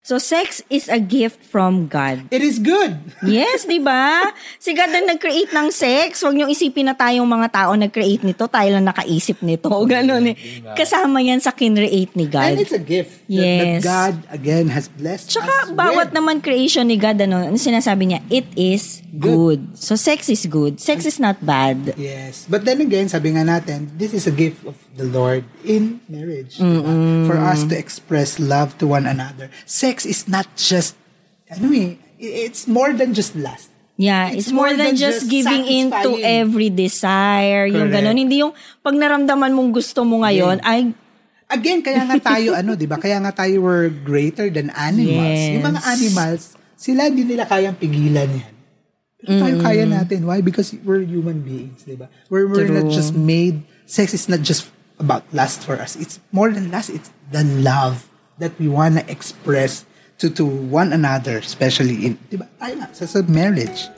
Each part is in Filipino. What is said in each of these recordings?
So sex is a gift from God. It is good. Yes, di ba? Si God ang nag-create ng sex. Huwag niyong isipin na tayong mga tao nag-create nito, tayo lang nakaisip nito. O ganun eh. Kasama yan sa kinreate ni God. And it's a gift that- Yes. that God, again, has blessed Tsaka us bawat with. naman creation ni God, ano, ano sinasabi niya, it is good. So sex is good. Sex is not bad. Yes. But then again, sabi nga natin, this is a gift of the Lord in marriage. diba? For us to express love to one another. Sex is not just, ano eh, it's more than just lust. Yeah, it's, more, than, just, giving in to every desire. Yung Correct. ganun. Hindi yung pag naramdaman mong gusto mo ngayon, ay, Again, kaya nga tayo, ano, di ba? Kaya nga tayo were greater than animals. Yes. Yung mga animals, sila hindi nila kayang pigilan yan. Pero tayo kaya natin. Why? Because we're human beings, di ba? We're, we're not True. just made, sex is not just about lust for us. It's more than lust. It's the love that we wanna express to to one another, especially in, di ba? Tayo nga, sa, sa marriage.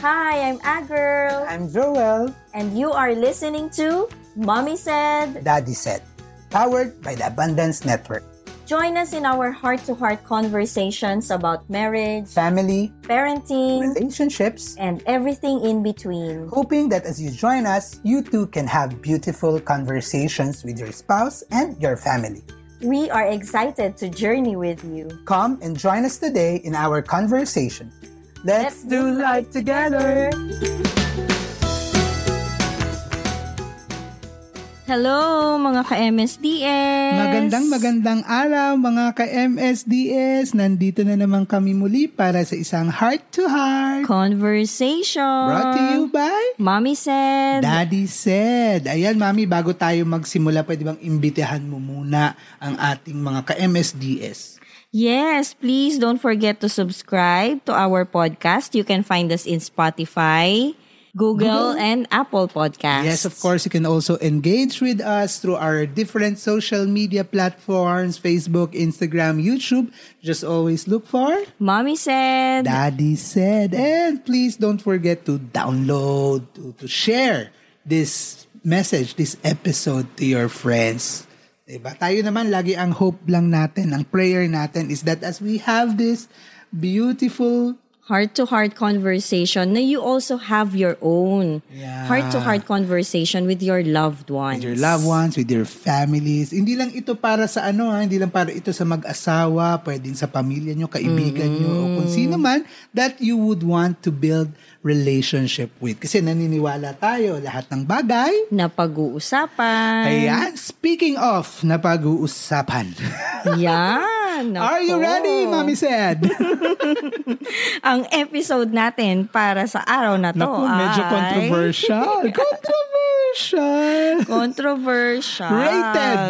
Hi, I'm A-Girl. I'm Joel. And you are listening to Mommy Said. Daddy said, powered by the Abundance Network. Join us in our heart-to-heart conversations about marriage, Family, parenting, relationships, and everything in between. hoping that as you join us, you too can have beautiful conversations with your spouse and your family. We are excited to journey with you. Come and join us today in our conversation. Let's, do life together. Hello, mga ka-MSDS! Magandang magandang araw mga ka-MSDS. Nandito na naman kami muli para sa isang heart-to-heart. Conversation! Brought to you by Mommy Said. Daddy said. Ayan, Mami, bago tayo magsimula, pwede bang imbitahan mo muna ang ating mga ka-MSDS? Yes, please don't forget to subscribe to our podcast. You can find us in Spotify, Google, and Apple Podcasts. Yes, of course, you can also engage with us through our different social media platforms Facebook, Instagram, YouTube. Just always look for Mommy said. Daddy Said. And please don't forget to download, to, to share this message, this episode to your friends. Diba? Tayo naman, lagi ang hope lang natin, ang prayer natin is that as we have this beautiful heart-to-heart conversation na you also have your own Yeah. heart-to-heart conversation with your loved ones. with your loved ones, with your families. Hindi lang ito para sa ano ha, hindi lang para ito sa mag-asawa, pwedeng sa pamilya nyo, kaibigan nyo, o kung sino man that you would want to build relationship with. Kasi naniniwala tayo, lahat ng bagay. Na pag-uusapan. Ayan, speaking of na pag-uusapan. Yan. Are you ready, Mami said? Ang episode natin para sa araw na to Naku, medyo ay- controversial. controversial. Controversial. Rated.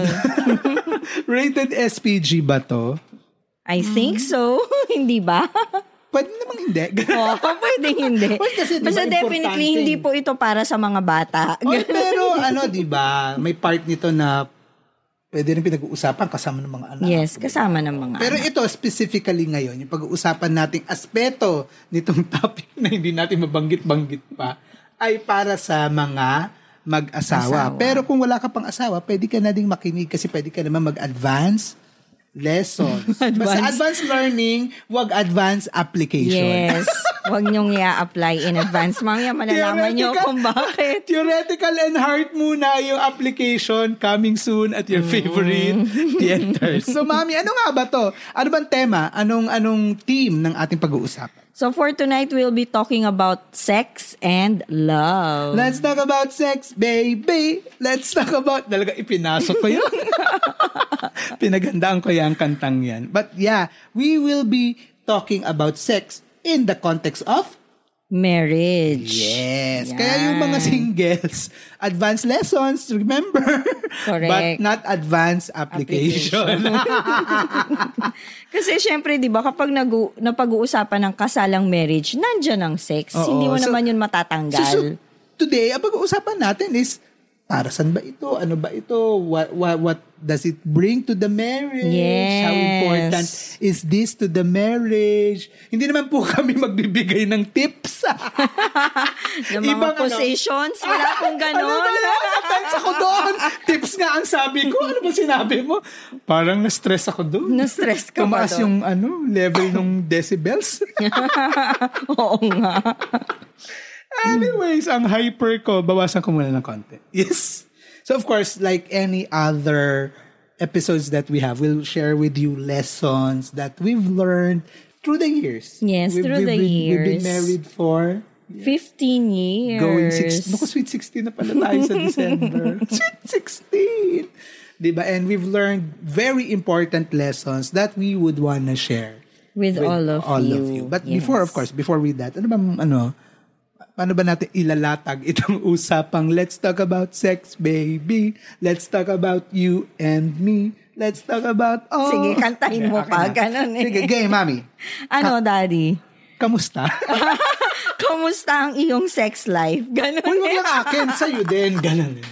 Rated SPG ba to? I think so. hindi ba? Pwede namang hindi. Oo, pwedeng hindi. Well, kasi, di Basta ba, definitely hindi po ito para sa mga bata. Oy, pero ano, 'di ba? May part nito na pwede rin pinag-uusapan kasama ng mga anak. yes, kasama ng mga Pero ito specifically ngayon, yung pag-uusapan nating aspeto nitong topic na hindi natin mabanggit-banggit pa ay para sa mga mag-asawa. Asawa. Pero kung wala ka pang asawa, pwede ka na ding makinig kasi pwede ka naman mag-advance lessons. Basta Advance. advanced learning, wag advanced application. Yes. Huwag niyong i-apply in advance. Mamaya malalaman niyo kung bakit. Theoretical and heart muna yung application coming soon at your favorite theaters. So, Mami, ano nga ba to? Ano bang tema? Anong anong theme ng ating pag-uusapan? So for tonight, we'll be talking about sex and love. Let's talk about sex, baby. Let's talk about... Talaga ipinasok ko yun. Pinagandaan ko yung kantang yan. But yeah, we will be talking about sex in the context of Marriage. Yes. Yan. Kaya yung mga singles, advanced lessons, remember. Correct. But not advanced application. Kasi syempre, di ba, kapag nag- napag-uusapan ng kasalang marriage, nandyan ang sex. Oo. Hindi mo So- naman yun so, matatanggal. so, today, ang pag-uusapan natin is, para saan ba ito? Ano ba ito? What, what, what does it bring to the marriage? How Yes. important is this to the marriage? Hindi naman po kami magbibigay ng tips. Ng mga Ibang ano. positions, wala pong Ano ganon. ba yan? Offense ako doon. Tips nga ang sabi ko. Ano ba sinabi mo? Parang na-stress ako doon. Na-stress ka ba Tumaas doon? yung ano, level ng decibels. Oo nga. Anyways, ang hyper ko, bawasan ko muna ng konti. Yes. So of course, like any other episodes that we have, we'll share with you lessons that we've learned through the years. Yes, We've- through we've the been- We've been married for 15 years. going 16. Naku, sweet 16 na pala tayo sa December. sweet 16! Diba? And we've learned very important lessons that we would wanna share With, with all of you. But Yes. before, of course, before we that, ano ba, ano, paano ba natin ilalatag itong usapang let's talk about sex, baby. Let's talk about you and me. Let's talk about oh. Sige, kantahin mo Okay, pa. okay na. Ganon eh. Sige, game, mami. Ano, daddy? Kamusta? Kamusta ang iyong sex life? Ganon Uy, eh. lang akin. Sa'yo din. Ganun eh.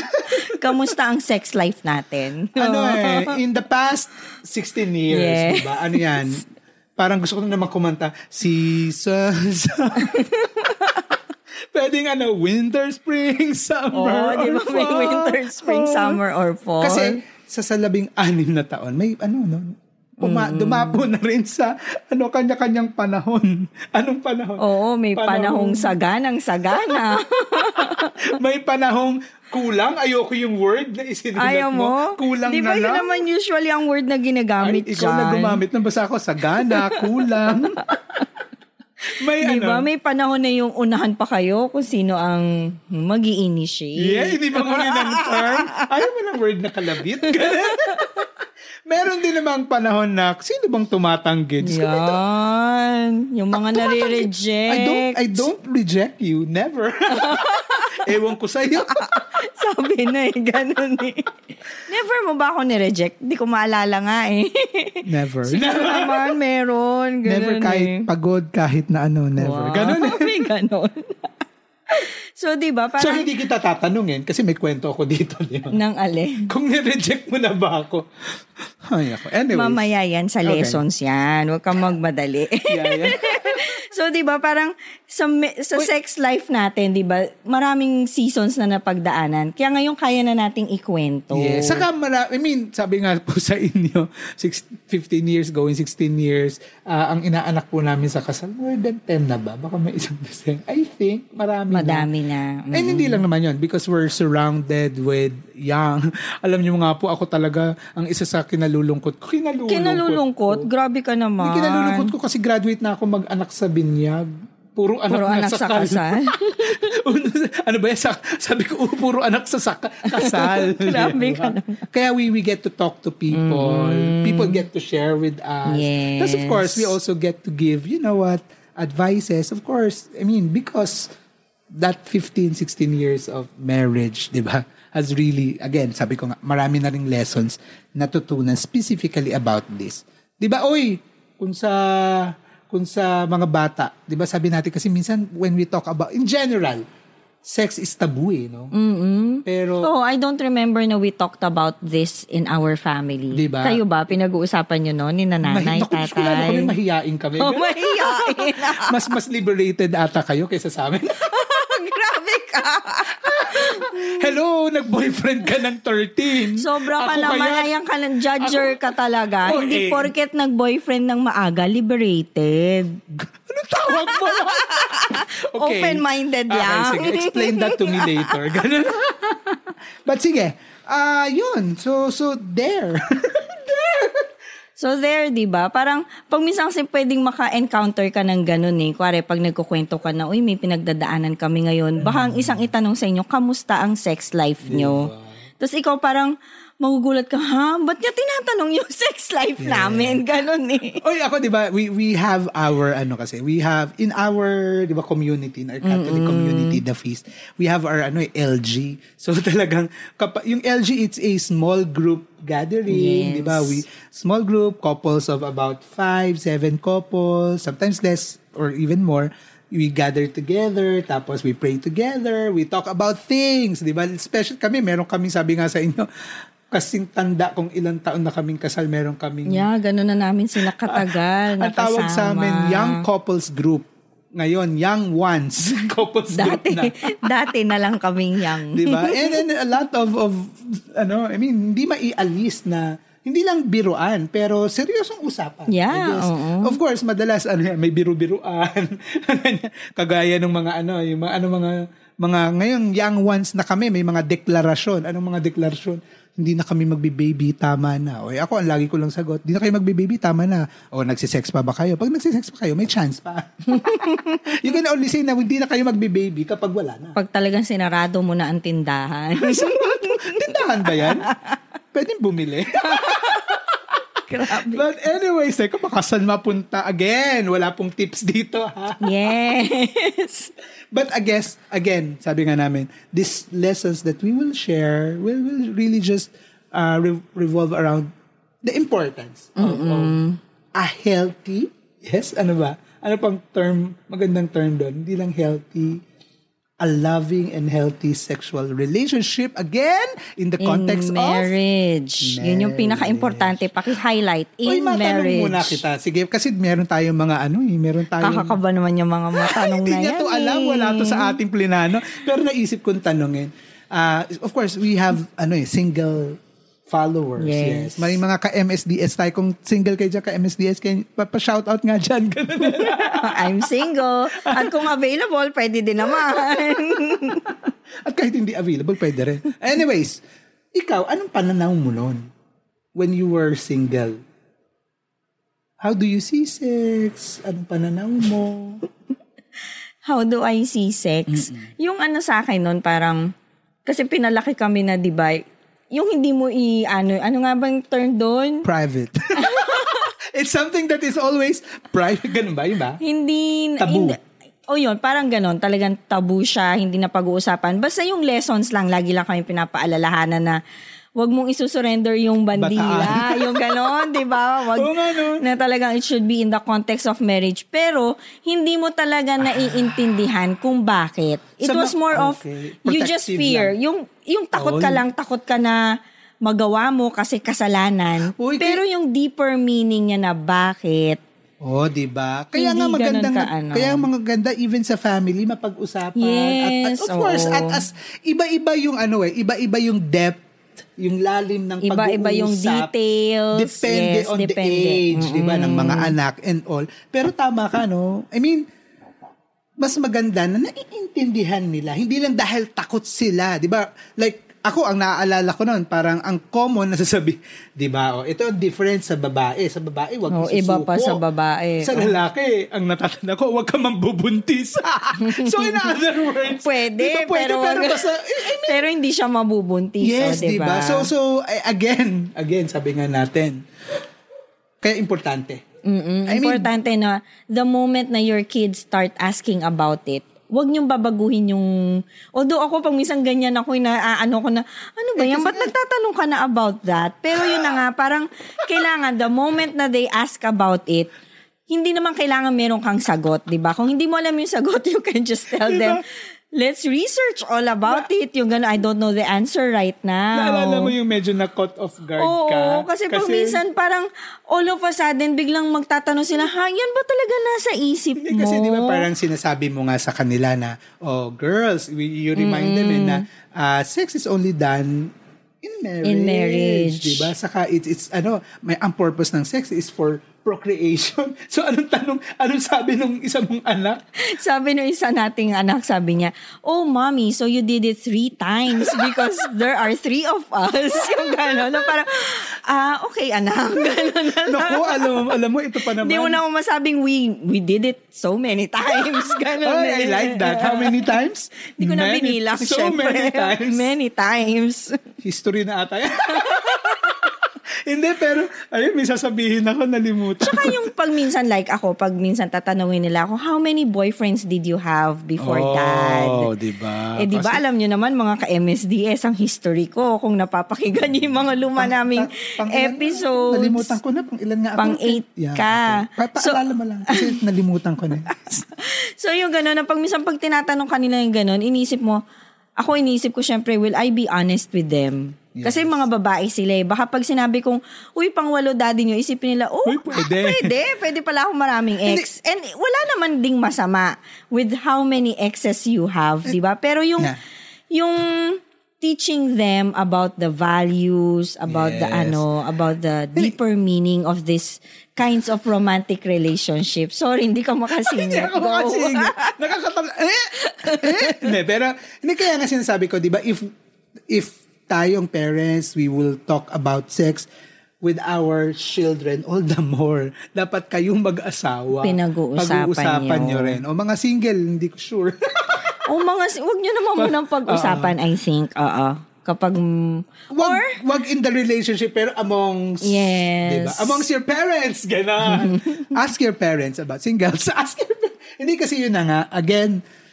Kamusta ang sex life natin? Ano eh, in the past 16 years, Yes. di ba? Ano yan? Parang gusto ko na naman kumanta, seasons. Pwedeng ano, winter, spring, summer, ba or may fall. winter, spring, summer, or fall? Kasi sa salabing anim na taon, may ano, no, puma, dumapo na rin sa ano kanya-kanyang panahon. Anong panahon? Oo, may Panahong- panahong saganang sagana. may panahong kulang. Ayoko yung word na isinulat Ayaw mo. mo? Kulang Di na ba yun lang. naman usually ang word na ginagamit Ay, ikaw na dyan? gumamit ng basa ako. Sagana, kulang. May Di ano. May panahon na yung unahan pa kayo kung sino ang mag initiate Yeah, hindi ba muli ng term? Ayaw mo ng word na kalabit? Meron din namang panahon na sino bang tumatanggi? Diyos Yan. Yung mga tumatanggi. nare-reject. I don't, I don't reject you. Never. Ewan ko sa'yo. Sabi na eh, ganun eh. Never mo ba ako ni-reject? Hindi ko maalala nga eh. Never. Siguro naman meron. Ganun Never kahit eh. pagod, kahit na ano, never. Wow. Ganun eh. May ganun. so, di ba? So, Parang hindi kita tatanungin kasi may kwento ako dito. Di ba? nang alin. Kung nireject mo na ba ako? Ay, ako. Anyways. Mamaya yan sa Okay. lessons yan. Huwag kang magmadali. Yeah, yeah. so, di ba, parang sa, sa sex life natin, di ba, maraming seasons na napagdaanan. Kaya ngayon kaya na nating ikwento. Yes. Saka, mara- I mean, sabi nga po sa inyo, six, 15 years, going 16 years, ah, ang inaanak po namin sa kasal, more than 10 na ba? Baka may isang dozen. I think, marami Madami na. na. Mm. And hindi lang naman yun because we're surrounded with young. Alam niyo nga po, ako talaga, ang isa sa kinalulungkot ko. Kinalulungkot, Kinalulungkot? ko. Grabe ka naman. Hindi kinalulungkot ko kasi graduate na ako mag-anak sa binyag. Puro anak Puro na anak sa kasal. ano ba yan? Sa- Sabi ko, oh, puro anak sa saka- kasal. Grabe ka naman. Kaya we, we get to talk to people. People get to share with us. Yes. Plus, of course, we also get to give, you know what, advices. Of course, I mean, because that 15, 16 years of marriage, di ba, has really, again, sabi ko nga, marami na ring lessons natutunan specifically about this. Di ba, oy, kung sa kung sa mga bata, 'di ba sabi natin kasi minsan when we talk about in general, sex is taboo eh, no? Mm-mm. Pero Oh, I don't remember na we talked about this in our family. Diba? Kayo ba? Pinag-uusapan nyo no? Ni nanay, mahi- naku, tatay? kilala kami mahiyain kami. Oh, mahihain. mas mas liberated ata kayo kaysa sa amin. Grabe ka. Hello, nag-boyfriend ka ng 13. Sobra ka Ako naman. kaya- Ayan ka ng judger ka talaga. Oh, Hindi eh. porket nag-boyfriend ng maaga, liberated. Anong tawag mo? Open-minded Okay, lang. sige, explain that to me later. Ganun. But sige, ah yun. So, so there. So there, 'di ba? Parang pag minsan kasi pwedeng maka-encounter ka ng ganun eh. Kuwari pag nagkukwento ka na, uy, may pinagdadaanan kami ngayon. Baka ang isang itanong sa inyo, kamusta ang sex life nyo? Tapos ikaw parang magugulat ka, ha? Ba't niya tinatanong yung sex life namin? Ganun eh. Oy, ako 'di ba, we we have our ano kasi, we have in our 'di ba community, in our Catholic community, the feast. We have our ano eh, LG. So talagang kapa, yung LG it's a small group gathering, Yes. 'di ba? We small group couples of about five, seven couples, sometimes less or even more. We gather together, tapos we pray together, we talk about things, 'di ba? Special kami, meron kami sabi nga sa inyo, kasing tanda kung ilang taon na kaming kasal, meron kaming Yeah, gano'n na namin sila katagal. ang tawag sa amin young couples group. Ngayon, young ones couples group Dati, na. dati na lang kaming young. Di ba? And, and a lot of, of, ano, I mean, hindi maialis na, hindi lang biruan, pero seryosong usapan. Yeah, guess. oo. Of course, madalas, ano, yan, may biru-biruan. Kagaya ng mga, ano, yung mga, ano, mga, mga, ngayon, young ones na kami, may mga deklarasyon. Anong mga deklarasyon? Hindi na kami magbe-baby, tama na. O, eh, ako, ang lagi ko lang sagot, hindi na kayo magbe-baby, tama na. O, nagsisex pa ba kayo? Pag nagsisex pa kayo, may chance pa. you can only say na hindi na kayo magbe-baby kapag wala na. Pag talagang sinarado mo na ang tindahan. Tindahan ba yan? Pwedeng bumili. Grabe. But anyways, baka saan mapunta? Again, wala pong tips dito, ha? Yes. But I guess, again, sabi nga namin, these lessons that we will share will, will really just uh, re- revolve around the importance of, of a healthy, yes, ano ba? Ano pang term, magandang term doon? Hindi lang healthy, a loving and healthy sexual relationship. Again, in the context in of marriage. Yun yung pinaka-importante. Paki-highlight. In matanong marriage. muna kita. Sige, kasi meron tayong mga ano eh, meron tayong... Kakakaba naman yung mga matanong Hindi na niya yan. to alam, eh. wala to sa ating plinano. Pero naisip kong tanongin. Ah, of course, we have ano eh, single followers. Yes. Yes. May mga ka-MSDS tayo. Kung single kayo dyan ka-MSDS, kayo, pa-shoutout nga dyan. I'm single. At kung available, pwede din naman. At kahit hindi available, pwede rin. Anyways, ikaw, anong pananaw mo noon when you were single? How do you see sex? Anong pananaw mo? How do I see sex? Yung ano sa akin nun, parang, kasi pinalaki kami na, di ba, yung hindi mo i, ano, ano nga bang term doon? Private. It's something that is always private. Ganun ba? Yun ba? Hindi, Tabu. Hindi, o yun, parang ganon. Talagang tabu siya, hindi na pag-uusapan. Basta yung lessons lang, lagi lang kami pinapaalalahanan na wag mong isusurrender yung bandila. Bataan. yung ganon, di ba? Wag, no? Na talagang it should be in the context of marriage. Pero, hindi mo talaga naiintindihan kung bakit. It Sa was more of, okay. you just fear. lang. Yung, yung takot ka Oo. lang, takot ka na magawa mo kasi kasalanan. Uy, Pero yung deeper meaning niya na bakit, Oh, 'di ba? Kaya Hindi nga magandang ganun ka, ano. kaya maganda even sa family mapag-usapan at, at Yes, of course oo. at as iba-iba yung ano eh, iba-iba yung depth, yung lalim ng pag-uusap. Iba-iba yung details. Depende Yes, on depende. the age, 'di ba, ng mga anak and all. Pero tama ka no. I mean, mas maganda na naiintindihan nila. Hindi lang dahil takot sila, 'di ba? Like ako ang naaalala ko noon, parang ang common na sasabi, 'di ba? Oh, ito ang difference sa babae. Sa babae, wag Oh, iba pa sa babae. Sa Oh. lalaki, ang natatanda ko, wag ka mambubuntis. so in other words, Pwede, di ba pwede, pero, pero, wag- basta, I mean, pero hindi siya mabubuntis, yes, oh, di diba? ba? So, so, eh, again, again, sabi nga natin, kaya importante. Mm-mm, I mean- importante na the moment na your kids start asking about it, wag niyong babaguhin yung... Although ako, pag minsan ganyan ako, na, ano ko na, ano ba Eh, yan? Ba't nagtatanong ka na about that? Pero yun na nga, parang kailangan, the moment na they ask about it, hindi naman kailangan meron kang sagot, di ba? Kung hindi mo alam yung sagot, you can just tell Diba? them, let's research all about it. Yung gano'n, I don't know the answer right now. Naalala mo yung medyo na caught off guard Oo, ka? kasi, pag minsan parang all of a sudden biglang magtatanong sila, ha, yan ba talaga nasa isip Hindi, mo? kasi di ba parang sinasabi mo nga sa kanila na, oh, girls, we, you remind them eh, na ah, sex is only done in marriage. In marriage. Di ba? Saka it's, it's ano, may, ang purpose ng sex is for procreation. So, anong tanong, anong sabi nung isa mong anak? Sabi nung isa nating anak, sabi niya, oh, mommy, so you did it three times because there are three of us. Yung gano'n. Na parang, ah, okay, anak. Gano'n na lang. Naku, alam, alam mo, ito pa naman. Hindi mo na ako masabing we, we did it so many times. Gano'n. Oh, I like that. How many times? Hindi ko na Many- binilang, So syempre. many times. Many times. History na ata yan. Hindi, pero, ayun, may sasabihin ako, nalimutan. Saka yung pag minsan like ako, pag minsan tatanungin nila ako, how many boyfriends did you have before that? Oh, di ba? Eh, di ba alam nyo naman mga ka-MSDS ang history ko kung napapakinggan nyo yung mga luma naming Pang- pang ilan- episodes. Nalimutan ko na, pang ilan nga ako. Pang eight ka. Okay. Pa- So- mo lang, kasi nalimutan ko na. So yung gano'n, na pag minsan pag tinatanong kanila yung gano'n, inisip mo, ako inisip ko syempre, will I be honest with them? Kasi mga babae sila eh. Baka pag sinabi kong, uy, pang walo daddy nyo, isipin nila, oh, Uy, pwede." pwede. Pwede pala ako maraming ex. And wala naman ding masama with how many exes you have, di ba? Pero yung, Yeah. yung teaching them about the values, about the Yes. ano, about the deeper meaning of this kinds of romantic relationship. Sorry, hindi ka Hindi makasingit. ako Go. makasing. Nakakatang, eh, eh. Hindi, pero, hindi kaya nga sinasabi ko, di ba, if, if tayong parents, we will talk about sex with our children, all the more, dapat kayong mag-asawa. Pinag-uusapan Pag-uusapan nyo. nyo rin. O mga single, hindi ko sure. o mga, wag nyo naman munang pag-usapan, I think. Oo. Kapag, wag, or, wag in the relationship, pero amongst, Yes. diba? Amongst your parents, gano'n. Ask your parents about singles. Ask your parents. Hindi kasi yun na nga, again, ah,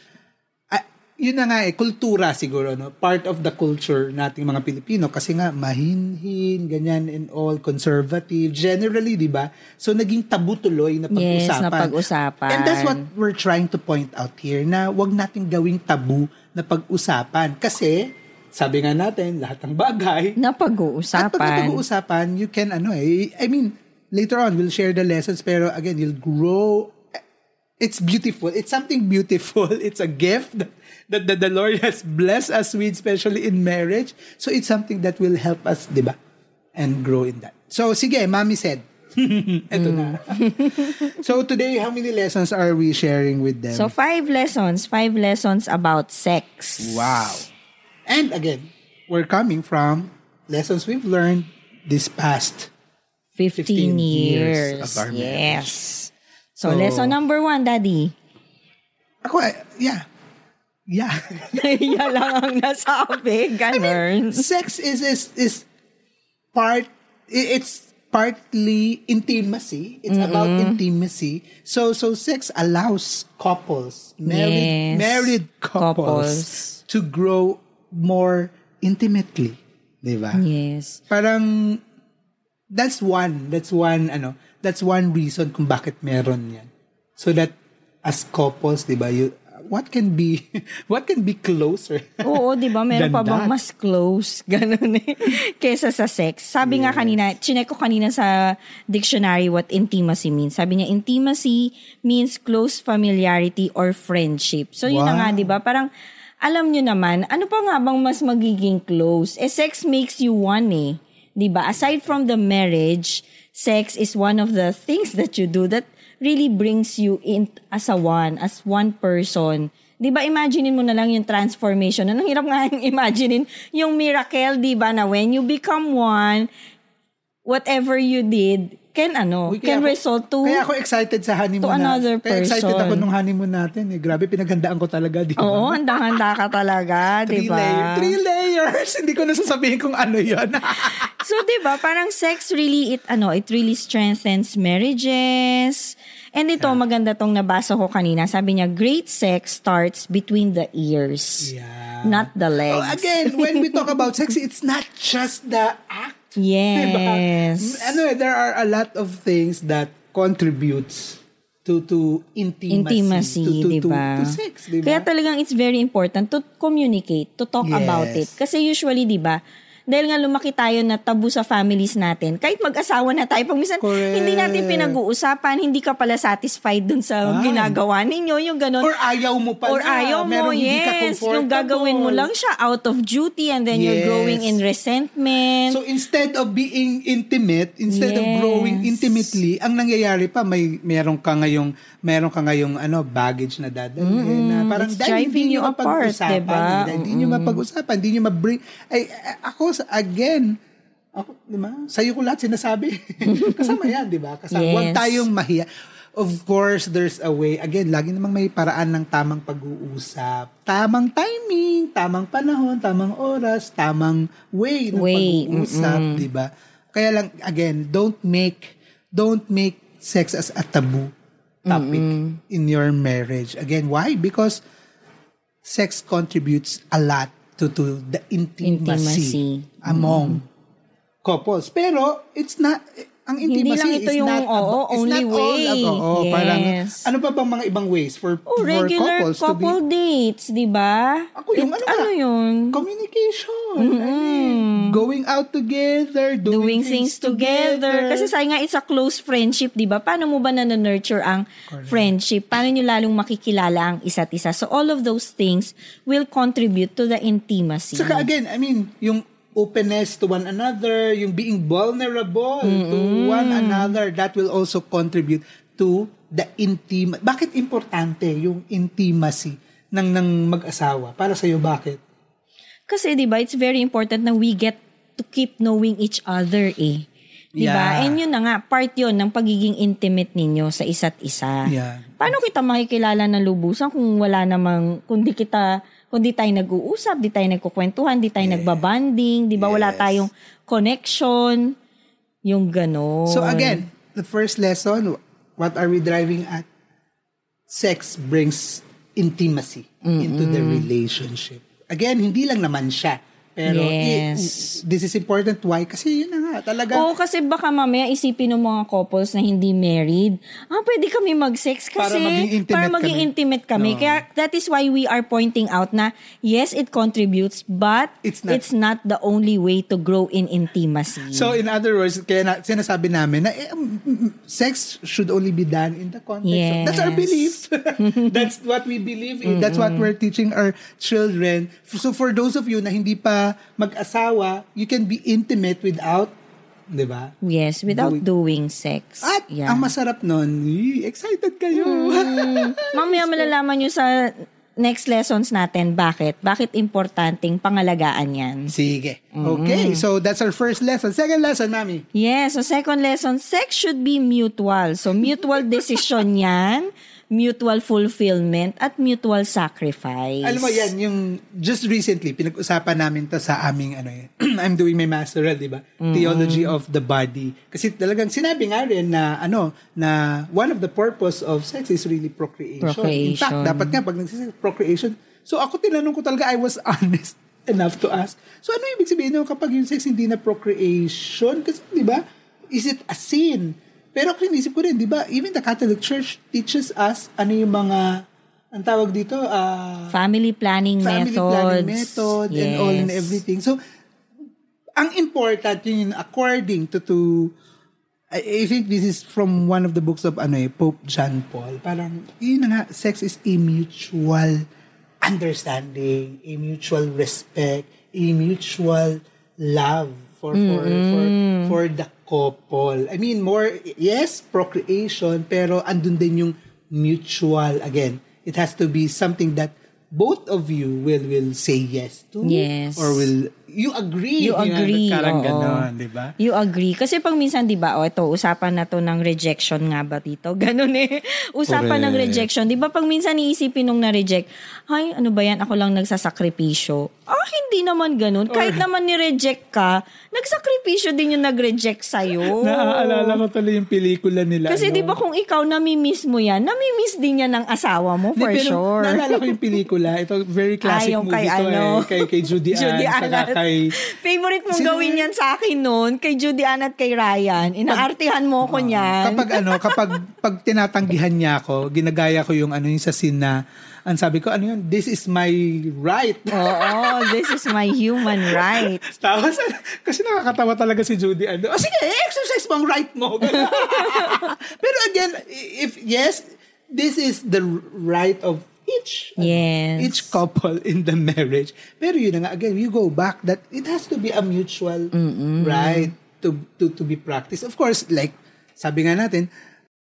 yun na nga eh, kultura siguro, no? Part of the culture nating mga Pilipino kasi nga mahinhin, ganyan and all, conservative, generally, di ba? So, naging tabu tuloy na Yes, pag-usapan. na pag-usapan. And that's what we're trying to point out here, na wag nating gawing tabu na pag-usapan. Kasi, sabi nga natin, lahat ng bagay, na at pag pag-uusapan. pag-uusapan, you can, ano eh, I mean, later on, we'll share the lessons, pero again, you'll grow. It's beautiful. It's something beautiful. It's a gift that, that, the Lord has blessed us with, especially in marriage. So it's something that will help us, di ba? And grow in that. So, sige, Mommy said. Ito na. so today, how many lessons are we sharing with them? So, five lessons. Five lessons about sex. Wow. And again, we're coming from lessons we've learned this past 15, 15 years years. of our marriage. yes. So, So- lesson number one, Daddy. Ako, eh, yeah. Yeah. Lang ang nasabi. Ganun. Sex is, is, is part, it's partly intimacy. It's about intimacy. So, so sex allows couples, married, Yes. married couples, Couples. to grow more intimately. Di ba? yes. Parang, that's one, that's one, ano, that's one reason kung bakit meron yan. So that, as couples, di ba, you, what can be, what can be closer? Oo, di ba? Meron pa bang that. mas close? Ganun eh. Kesa sa sex. Sabi nga kanina, chinek ko kanina sa dictionary what intimacy means. Sabi niya, intimacy means close familiarity or friendship. So yun na Wow. nga, di ba? Parang, alam nyo naman, ano pa nga bang mas magiging close? Eh, sex makes you one eh. Di ba? Aside from the marriage, sex is one of the things that you do that really brings you in as a one, as one person. Di ba, imaginein mo na lang yung transformation. Anong hirap nga yung imaginein yung miracle, di ba, na when you become one, whatever you did, can ano, Uy, can ako- result to, Kaya ako excited sa honeymoon to another na. Kaya excited ako nung honeymoon natin. Eh. Grabe, pinaghandaan ko talaga. Di ba? oo, handang-handa ka talaga, di Three, ba? layer, three layers. Hindi ko nasasabihin kung ano yun. So, di ba, parang sex really, it, ano, it really strengthens marriages. And ito, maganda tong nabasa ko kanina. Sabi niya, great sex starts between the ears, yeah. not the legs. Oh, again, when we talk about sex, it's not just the act. Diba? Yes. Ano, eh, there are a lot of things that contributes to to intimacy, Intimacy, to, to, di to, to sex, di ba? Kaya talagang it's very important to communicate, to talk Yes. about it. Kasi usually, di ba, dahil nga lumaki tayo na tabu sa families natin, kahit mag-asawa na tayo, pag minsan Correct. hindi natin pinag-uusapan, hindi ka pala satisfied dun sa Ay. ginagawa ninyo, yung ganun. Or ayaw mo pala. Or ayaw mo, ka yes. Yung gagawin mo lang siya out of duty and then you're Yes. growing in resentment. So instead of being intimate, instead of Yes. growing intimately, ang nangyayari pa may meron ka ngayong meron ka ngayong ano baggage na dadalhin na parang It's dahil hindi apart, mapag-usapan, diba? dahil Hindi nyo mapag-usapan, hindi nyo ma-bring ay, ako sa- again ako, di ba? Sa'yo ko lahat sinasabi. Kasama yan, di ba? Kasama. Huwag Yes. tayong mahiya. Of course, there's a way. Again, lagi namang may paraan ng tamang pag-uusap. Tamang timing, tamang panahon, tamang oras, tamang way ng Way, pag-uusap, di ba? Kaya lang, again, don't make, don't make sex as a taboo topic in your marriage. Again, why? Because sex contributes a lot to, to the intimacy, Intimacy. among couples. Pero, it's not, ang Hindi intimacy lang ito is yung, not oo, is only not all way. about, oo, parang, Yes. ano pa bang mga ibang ways for, Oh, for regular couples to be, couple dates, di ba? Ako yung ano ano nga? yun? communication. I mean, going out together, doing, Doing things together. Kasi say nga, it's a close friendship, di ba? Paano mo ba na-nurture ang friendship? Paano nyo lalong makikilala ang isa't isa? So, all of those things will contribute to the intimacy. Saka again, I mean, yung openness to one another, yung being vulnerable to one another, that will also contribute to the intim Bakit importante yung intimacy ng ng mag-asawa? Para sa iyo bakit? Kasi 'di ba, it's very important na we get to keep knowing each other eh. 'Di ba? Yeah. And yun na nga, part 'yon ng pagiging intimate ninyo sa isa't isa. Yeah. Paano kita makikilala ng lubusan kung wala namang kundi kita kundi tayo nag-uusap, di tayo nagkukwentuhan, di tayo nagbabanding, di ba wala Yes. tayong connection, yung gano'n. So again, the first lesson, what are we driving at? Sex brings intimacy into the relationship. Again, hindi lang naman siya. Pero Yes. i- this is important. Why? Kasi yun na nga, talaga. Oo, kasi baka mamaya isipin ng mga couples na hindi married, ah, pwede kami mag-sex kasi Para maging intimate para maging kami. intimate kami. No. Kaya that is why we are pointing out na yes, it contributes, but It's it's not. not, the only way to grow in intimacy. So in other words, kaya na, sinasabi namin na eh, sex should only be done in the context of, that's our Yes. belief. that's what we believe in. That's what we're teaching our children. So for those of you na hindi pa mag-asawa, you can be intimate without, 'di ba? yes, without doing sex. At yeah. ang masarap nun, excited kayo. Mm. Mamaya malalaman nyo sa next lessons natin bakit. Bakit importanteng pangalagaan yan. Sige. Okay, so that's our first lesson. Second lesson, Mami. Yes, so second lesson, sex should be mutual. So mutual decision yan, mutual fulfillment, at mutual sacrifice. Alam mo yan, yung just recently, pinag-usapan namin to sa aming, ano eh, I'm doing my masteral, di ba? Theology of the body. Kasi talagang sinabi nga rin na, ano, na one of the purpose of sex is really procreation. In fact, Procreation. dapat nga, pag nagsisex, procreation. So ako tinanong ko talaga, I was honest enough to ask. So ano ibig sabihin no, kapag yung sex hindi na procreation? Kasi, di ba, is it a sin? Pero kung inisip ko rin, di ba, even the Catholic Church teaches us ano yung mga, ang tawag dito, ah, Family planning family methods. planning method and all and Yes. everything. So, ang important yun, according to, to I, I think this is from one of the books of ano eh, Pope John Paul. Parang, yun nga, sex is a mutual understanding, a mutual respect, a mutual love for for for for the couple. I mean, more yes, procreation, pero andun din yung mutual again. It has to be something that both of you will will say yes to Yes. or will you agree You agree, parang oo. ganon di ba You agree. Kasi pag minsan, di ba, o ito, usapan na to ng rejection nga ba dito? Ganun eh. Usapan ng Correct. rejection. Di ba pag minsan iisipin nung na-reject, ay, ano ba yan? Ako lang nagsasakripisyo. Ah, hindi naman ganun. Kahit naman ni-reject ka, nagsakripisyo din yung nag-reject sa'yo. naaalala ko tuloy yung pelikula nila Kasi ano? di ba kung ikaw namimiss mo yan, namimiss din yan ng asawa mo Di, for pero sure. Naalala ko yung pelikula. Ito, very classic yung movie kay to ano? eh. Kay, kay Judy Ann. Judy saka Ann. Kay... Favorite mong Sino gawin yan sa akin noon, kay Judy Ann at kay Ryan. Inaartihan mo ko niyan. Kapag ano, kapag pag tinatanggihan niya ako, ginagaya ko yung ano yung sa scene na, ang sabi ko, ano yun, this is my right. Oo, this is my human right. Tapos, kasi nakakatawa talaga si Judy. Ano, oh, sige, exercise mo ang right mo. Pero again, if yes, this is the right of each Yes. each couple in the marriage. Pero yun na nga, again, you go back that it has to be a mutual right to, to to be practiced. Of course, like, sabi nga natin,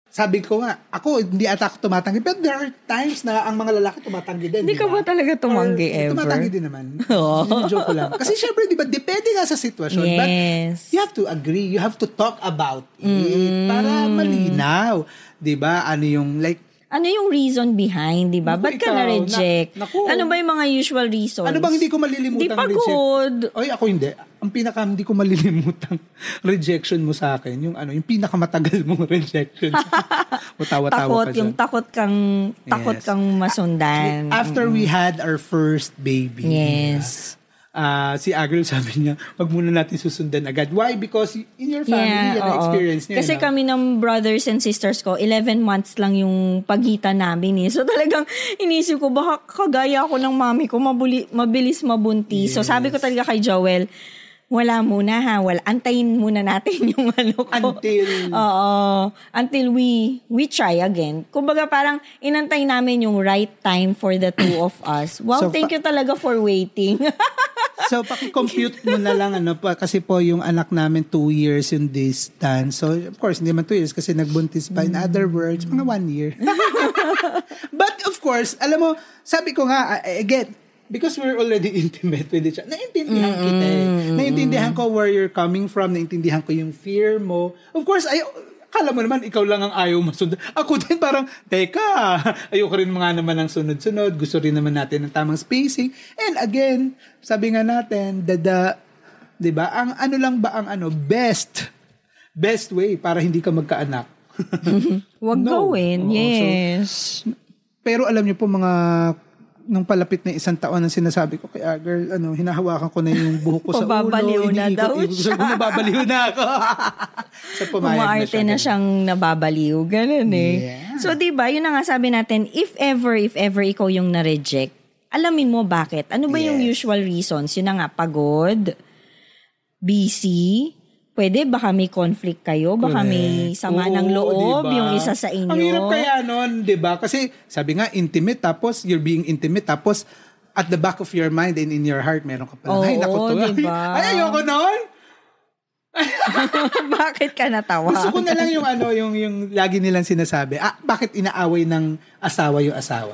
sabi ko nga, ako, hindi ata ako tumatanggi. Pero there are times na ang mga lalaki tumatanggi din. Hindi di ka ba? talaga tumanggi Or, ever? Tumatanggi din naman. Oo. Joke ko lang. Kasi syempre, di ba, depende nga sa sitwasyon. But Yes. you have to agree. You have to talk about it para malinaw. Di ba? Ano yung, like, Ano yung reason behind, di ba? Ba't ka na-reject? na- naku. ano ba yung mga usual reasons? ano bang hindi ko malilimutang Di pagod. Oy, ako hindi. Ang pinaka hindi ko malilimutang rejection mo sa akin, yung ano, yung pinakamatagal mong rejection. o tawa-tawa takot, ka yung takot kang, takot Yes. kang masundan. After we had our first baby. Yes. Ah, si Agril sabi niya, wag muna natin susundan agad. Why? Because in your family, yan ang oo. experience niya. Kasi no? kami ng brothers and sisters ko, 11 months lang yung pagitan namin eh. So talagang inisip ko, baka kagaya ako ng mami ko, mabuli, mabilis mabuntis. So sabi ko talaga kay Joel, wala muna ha, wala. Antayin muna natin yung ano ko. Until- Oo. Until we we try again. Kumbaga parang inantay namin yung right time for the two of us. Wow, So, thank pa- you talaga for waiting. So, paki-compute mo na lang, ano, pa, kasi po yung anak namin two years yung distance. So, of course, hindi man two years kasi nagbuntis pa. In other words, mga one year. But, of course, alam mo, sabi ko nga, I, I get, because we're already intimate with each other, naintindihan kita eh. Naintindihan ko where you're coming from, naintindihan ko yung fear mo. Of course, ay, akala mo naman, ikaw lang ang ayaw masunod. Ako din parang, teka, ayoko rin mga naman ng sunod-sunod. Gusto rin naman natin ng tamang spacing. And again, sabi nga natin, the, di ba, ang ano lang ba ang ano, best, best way para hindi ka magkaanak. Wag No. gawin. Oo, so- yes. Pero alam niyo po mga nung palapit na isang taon ang sinasabi ko kay girl, ano, hinahawakan ko na yung buhok ko sa ulo. Pababaliw na daw siya. Bumabaliw na ako. so, pumayag na siya. na siyang nababaliw. Ganun eh. Yeah. So, di ba, yun na nga sabi natin, if ever, if ever ikaw yung na-reject, alamin mo bakit. Ano ba yung Yes. usual reasons? Yun na nga, pagod, busy, pwede baka may conflict kayo, baka may sama ng Oo, loob diba? yung isa sa inyo. Ang hirap kaya nun, di ba? Kasi sabi nga, intimate, tapos you're being intimate, tapos at the back of your mind and in your heart, meron ka pa. Ay, Oo, naku to. diba? Ay, ayoko nun. bakit ka natawa? Gusto ko na lang yung ano, yung, yung lagi nilang sinasabi. Ah, bakit inaaway ng asawa yung asawa?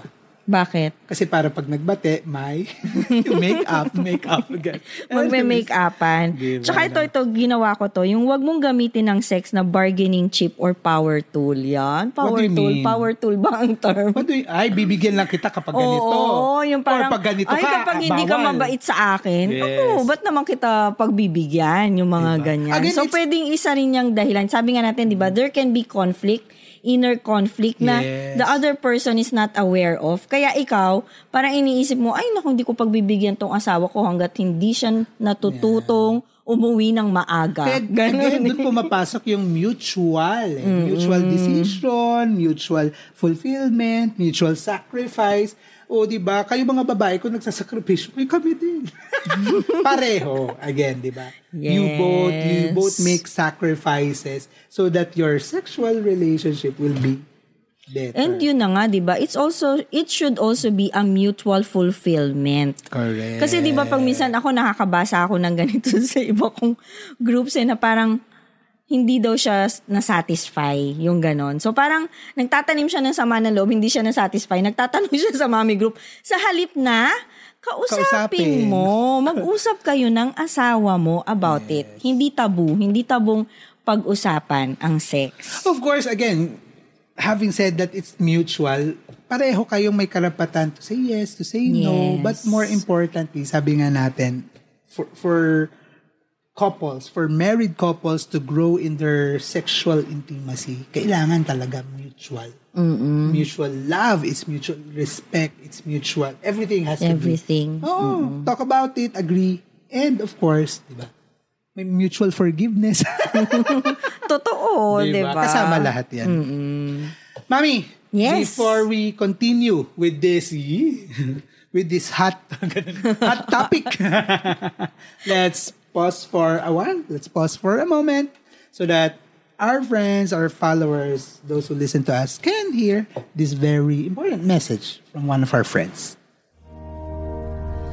Bakit? Kasi para pag nagbate, may make up, make up again. Magme-make-upan. Diba, Tsaka ito, ito, ginawa ko to. Yung wag mong gamitin ng sex na bargaining chip or power tool. Yan. What Power do you tool. mean? Power tool ba ang term? What do you- ay, bibigyan lang kita kapag ganito. Oo, yung parang, Or pag ganito ay, ka, kapag hindi ka bawal. mabait sa akin, Yes. ako, ba't naman kita pagbibigyan, yung mga Diba? ganyan. Again, so, pwedeng isa rin yung dahilan. Sabi nga natin, di ba, there can be conflict, inner conflict na Yes. the other person is not aware of. Kaya ikaw, parang iniisip mo, ay naku, hindi ko pagbibigyan tong asawa ko hanggat hindi siya natututong umuwi ng maaga. Kaya, again, doon pumapasok yung mutual. Eh. Mutual decision, mutual fulfillment, mutual sacrifice. O, di ba? Kayo mga babae, kung nagsasakripisyo, kayo kami din. Pareho. Again, di ba? You Yes. both, you both make sacrifices so that your sexual relationship will be better. And yun na nga, 'di ba? It's also it should also be a mutual fulfillment. Correct. Kasi 'di ba pag minsan ako nakakabasa ako ng ganito sa iba kong groups eh, na parang hindi daw siya na-satisfy yung ganon. So parang nagtatanim siya ng sama ng loob, hindi siya na-satisfy. Nagtatanong siya sa mommy group. Sa halip na, kausapin, Kausapin. mo. Mag-usap kayo ng asawa mo about it. Hindi tabu. Hindi tabong pag-usapan ang sex. Of course, again, having said that it's mutual, pareho kayong may karapatan to say yes, to say no. Yes. But more importantly, sabi nga natin, for, for couples, for married couples to grow in their sexual intimacy, kailangan talaga mutual. Mutual love, it's mutual respect, it's mutual. Everything has to be. Everything. be. Oo, talk about it, agree. And of course, di ba? May mutual forgiveness. Totoo, di ba? Kasama lahat yan. Mami, Yes. before we continue with this with this hot hot topic, let's pause for a while. Let's pause for a moment so that our friends, our followers, those who listen to us can hear this very important message from one of our friends.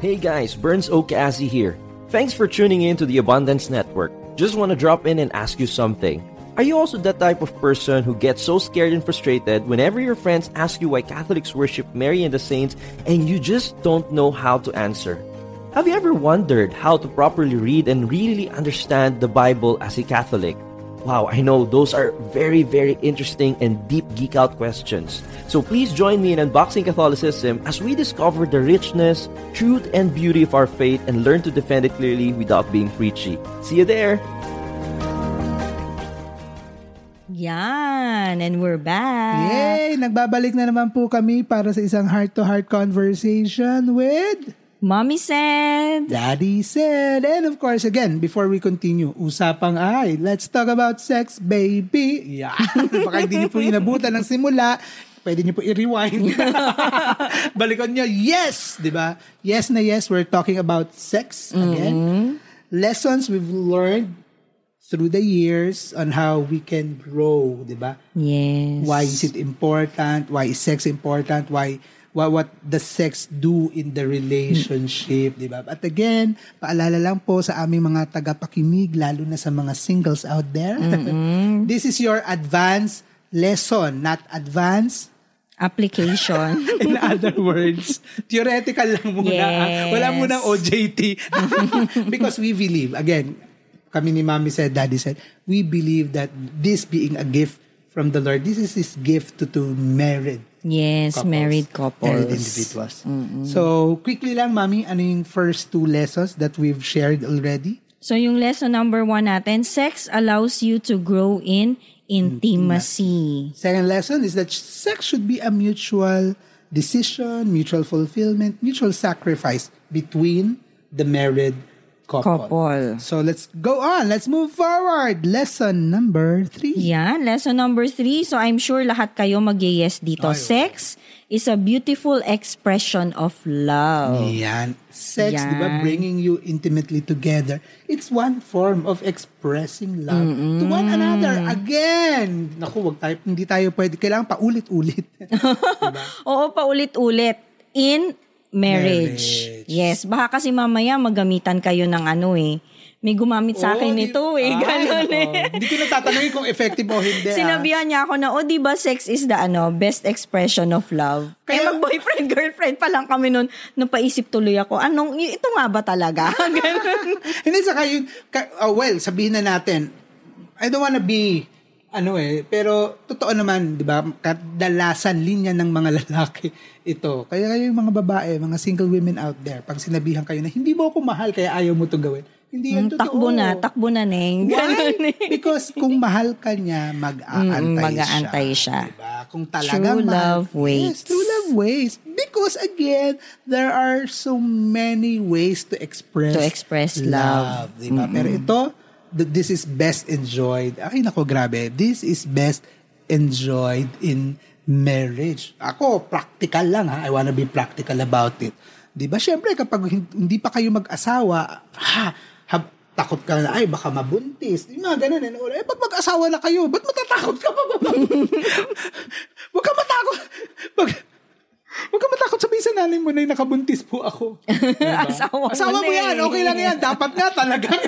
Hey guys, Burns Okazi here. Thanks for tuning in to the Abundance Network. Just want to drop in and ask you something. Are you also that type of person who gets so scared and frustrated whenever your friends ask you why Catholics worship Mary and the saints and you just don't know how to answer? Have you ever wondered how to properly read and really understand the Bible as a Catholic? Wow, I know those are very, very interesting and deep geek out questions. So please join me in Unboxing Catholicism as we discover the richness, truth, and beauty of our faith and learn to defend it clearly without being preachy. See you there! Yan, and we're back. Yay! Nagbabalik na naman po kami para sa isang heart-to-heart conversation with... Mommy said. Daddy said. And of course, again, before we continue, usapang ay, let's talk about sex, baby. Yeah. Baka hindi niyo po inabutan ng simula. Pwede niyo po i-rewind. Balikan niyo, yes! Di ba? Yes na yes, we're talking about sex again. Lessons we've learned through the years on how we can grow, di ba? Yes. Why is it important? Why is sex important? Why what, what does sex do in the relationship, di ba? At again, paalala lang po sa aming mga tagapakinig, lalo na sa mga singles out there. This is your advanced lesson, not advanced. Application. In other words, theoretical lang muna. ah. Wala Yes. munang OJT. Because we believe, again, kami ni Mami said, Daddy said, we believe that this being a gift from the Lord, this is His gift to, to married yes, couples, married couples. married individuals. So, quickly lang, Mami, ano yung first two lessons that we've shared already? So yung lesson number one natin, sex allows you to grow in intimacy. Second lesson is that sex should be a mutual decision, mutual fulfillment, mutual sacrifice between the married couple. Couple. So let's go on. Let's move forward. Lesson number three. Yan, lesson number three. So I'm sure lahat kayo mag-yes dito. Sex is a beautiful expression of love. Yan. Sex, Yan. di ba, bringing you intimately together. It's one form of expressing love to one another. Again, naku, wag tayo, hindi tayo pwede. Kailangan paulit-ulit. Oo, paulit-ulit. In marriage. Marriage. Yes, baka kasi mamaya magamitan kayo ng ano eh. May gumamit sa akin di- nito eh. Ay, Ganun nako. eh. Hindi ko natatanungin kung effective o hindi. ah. Sinabihan niya ako na, oh, di ba sex is the ano, best expression of love. Kaya Kaya- mag-boyfriend, girlfriend pa lang kami noon. Napaisip tuloy ako, anong, ito nga ba talaga? Ganun. Hindi, saka yung, ka- oh, well, sabihin na natin, I don't wanna be, ano eh, pero totoo naman, di ba, kadalasan linya ng mga lalaki ito. Kaya kayo yung mga babae, mga single women out there, pag sinabihan kayo na, hindi mo ako mahal, kaya ayaw mo to gawin. Hindi yan totoo. Hmm, takbo na, takbo na, Neng. Why? eh. Because kung mahal ka niya, mag-aantay Mm, siya. mag-aantay siya. Diba? Kung talagang True mahal- love waits. Yes, true love waits. Because again, there are so many ways to express To express love. diba? Pero ito, this is best enjoyed. Ay, nako, grabe. This is best enjoyed in marriage. Ako, practical lang ha. I wanna be practical about it. Di ba? Siyempre, kapag hin- hindi pa kayo mag-asawa, ha, hab- takot ka na, ay, baka mabuntis. Yung mga ganun. Eh, eh pag mag-asawa na kayo, ba't matatakot ka pa ba? Huwag ka matakot. Pag, Huwag ka matakot sabihin sa nanay mo na nakabuntis po ako. Diba? Asawa mo Asawa mo na yan. eh. Okay lang yan. Dapat nga talaga.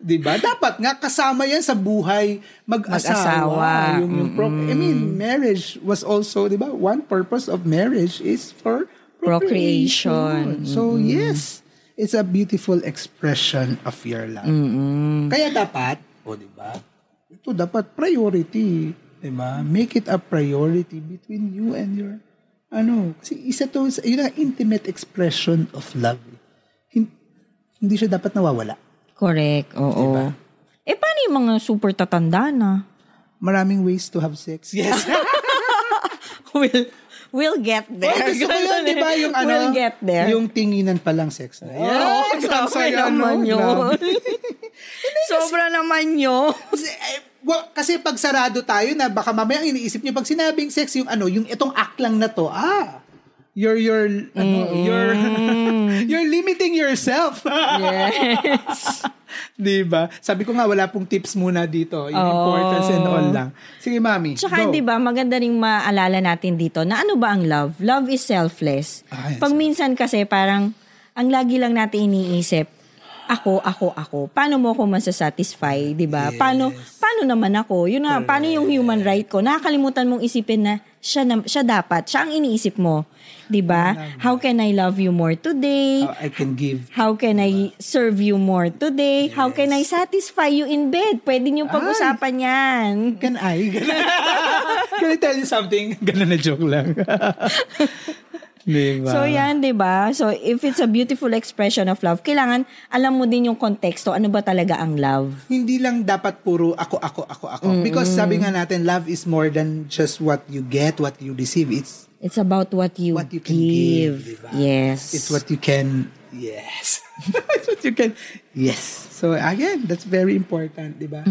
'Di ba? Dapat nga kasama yan sa buhay mag-asawa. Mag-asawa. Yung, yung pro- I mean, marriage was also, 'di ba? One purpose of marriage is for procreation. Procreation. So, yes, it's a beautiful expression of your love. Kaya dapat, o 'di ba? Ito dapat priority, 'di ba? Make it a priority between you and your ano, kasi isa to, yun ang intimate expression of love. Hin- Hindi siya dapat nawawala. Correct, oo. Diba? Eh, paano yung mga super tatanda na? Maraming ways to have sex. Yes. we'll, we'll get there. Oh, gusto ko yun, di ba? Yung ano, We'll get there. yung tinginan pa lang sex na. Oo, Yes, ang grabe saya, naman no? yun. Sobra naman yun. Kasi, wa- kasi pag sarado tayo na baka mamaya ang iniisip niyo pag sinabing sex yung ano, yung itong act lang na to, ah, you're you're ano, you're you're limiting yourself. Yes. 'Di ba? Sabi ko nga wala pong tips muna dito, yung Oo. importance and all lang. Sige, mami. Tsaka, di ba, maganda ring maalala natin dito na ano ba ang love? Love is selfless. Ah, yes. Pag minsan kasi parang, ang lagi lang natin iniisip, ako, ako, ako. Paano mo ako masasatisfy, di ba? Paano, paano naman ako? Yun na, paano yung human right ko? Nakakalimutan mong isipin na siya, na, siya dapat, siya ang iniisip mo. Di ba? How can I love you more today? How I can give How can I serve you more today? How can I satisfy you in bed? Pwede niyo pag-usapan yan. Can I? Can I tell you something? Ganun na joke lang. Di ba? So yan, 'di ba? So if it's a beautiful expression of love, kailangan alam mo din yung konteksto, ano ba talaga ang love? hindi lang dapat puro ako, ako, ako, ako. Because sabi nga natin, love is more than just what you get, what you receive. It's It's about what you, what you can give. give. diba? Yes. It's what you can Yes. that's what you can, yes. So again, that's very important, di ba?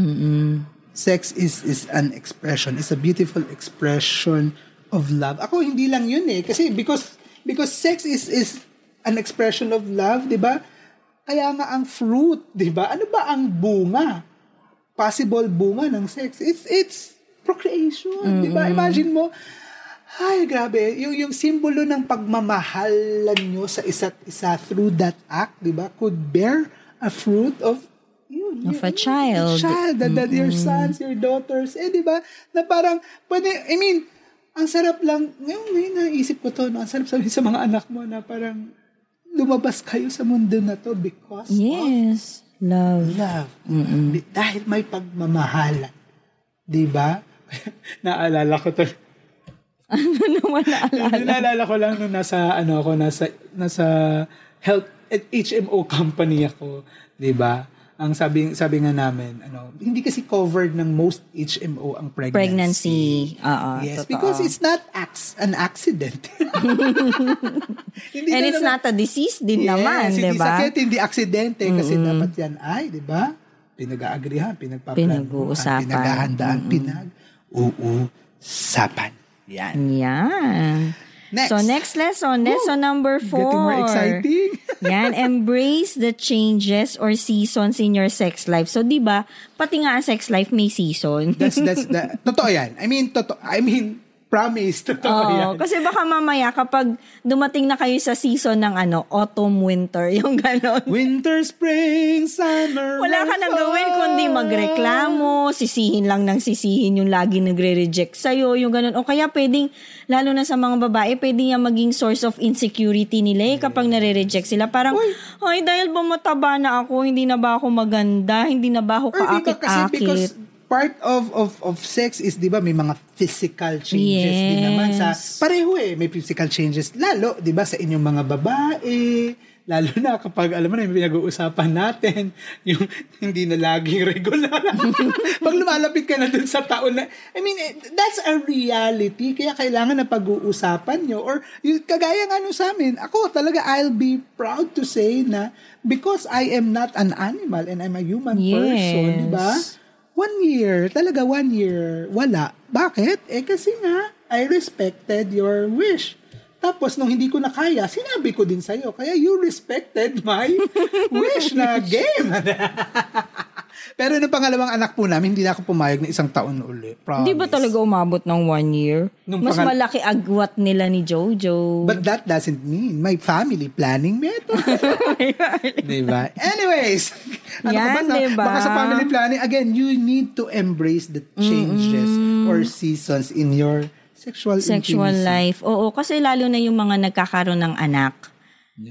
Sex is is an expression, is a beautiful expression of love. Ako hindi lang yun eh kasi because because sex is is an expression of love, 'di ba? Kaya nga ang fruit, 'di ba? Ano ba ang bunga? Possible bunga ng sex. It's it's procreation, 'di ba? Imagine mo ay, grabe. Yung, yung simbolo ng pagmamahalan nyo sa isa't isa through that act, di ba, could bear a fruit of yun, Of a child. A child, that, that your sons, your daughters, eh, di ba? Na parang, pwede, I mean, ang sarap lang, ngayon, ngayon naisip ko to, no? ang sarap sabihin sa mga anak mo na parang, lumabas kayo sa mundo na to because Yes. Love. of love. Di- Dahil may pagmamahalan. Di ba? Naalala ko to. Ano naman naalala? Naalala ko lang nung nasa, ano ako, nasa, nasa health, at HMO company ako, di ba? Ang sabi, sabi nga namin, ano, hindi kasi covered ng most HMO ang pregnancy. Pregnancy. Oo, Yes, totoo. because it's not ac- an accident. hindi And it's naman- not a disease din Yes, naman, hindi di ba? sakit, hindi aksidente. Kasi dapat yan ay, di ba? Pinag-aagrihan, pinagpaplanuhan, Pinag-uusapan. pinaghahandaan, pinag-uusapan. Yan. Yan. Next. So, next lesson. Lesson number four. Getting more exciting. Yan, embrace the changes or seasons in your sex life. So, di ba, pati nga ang sex life may season. that's, that's, the, totoo yan. I mean, totoo, I mean, promise, totoo Oo, yan. kasi baka mamaya kapag dumating na kayo sa season ng ano, autumn, winter, yung gano'n. Winter, spring, summer, Wala ka nang gawin kundi magreklamo, sisihin lang ng sisihin yung lagi nagre-reject sa'yo, yung ganun. O kaya pwedeng, lalo na sa mga babae, pwedeng yung maging source of insecurity nila eh, kapag nare-reject sila. Parang, ay, dahil ba mataba na ako, hindi na ba ako maganda, hindi na ba ako di ba kasi because kaakit-akit? Part of of of sex is 'di ba may mga physical changes din naman sa Yes. pareho eh may physical changes. Lalo 'di ba sa inyong mga babae lalo na kapag alam mo na yung pinag-uusapan natin yung hindi na laging regular. Pag lumalapit ka na dun sa taon na I mean eh, that's a reality. Kaya kailangan na pag-uusapan nyo. Or yung kagaya nga nung sa amin ako talaga I'll be proud to say na because I am not an animal and I'm a human person Yes. 'di ba One year, talaga one year, wala. Bakit? Eh kasi nga, I respected your wish. Tapos, nung hindi ko na kaya, sinabi ko din sa'yo. Kaya you respected my wish na game. Pero nung pangalawang anak po namin, hindi na ako pumayag na isang taon uli. Promise. Di ba talaga umabot ng one year? Nung Mas pangal- malaki agwat nila ni Jojo. But that doesn't mean my family planning method. diba? Anyways, ano Yan, ba? Diba? Baka sa family planning, again, you need to embrace the changes or seasons in your sexual sexual intimacy. life. Oo, kasi lalo na yung mga nagkakaroon ng anak.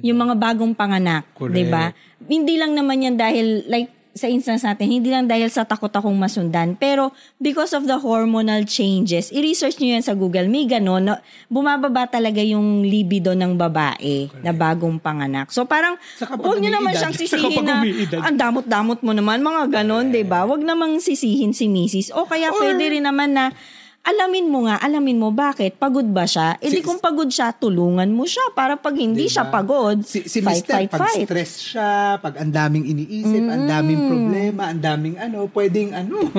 Yung mga bagong panganak. 'di ba? Hindi lang naman yan dahil like sa instance natin, hindi lang dahil sa takot akong masundan, pero because of the hormonal changes, i-research nyo yan sa Google, may ganon, na bumababa talaga yung libido ng babae na bagong panganak. So parang, huwag nyo naman siyang sisihin na, ang damot-damot mo naman, mga ganon, 'di ba? Huwag namang sisihin si Mrs. O kaya Or- pwede rin naman na, alamin mo nga, alamin mo bakit, pagod ba siya? E di Si- kung pagod siya, tulungan mo siya para pag hindi Diba? siya pagod, Si, si fight, Mr. fight, pag fight. stress siya, pag ang daming iniisip, ang daming problema, ang daming ano, pwedeng ano,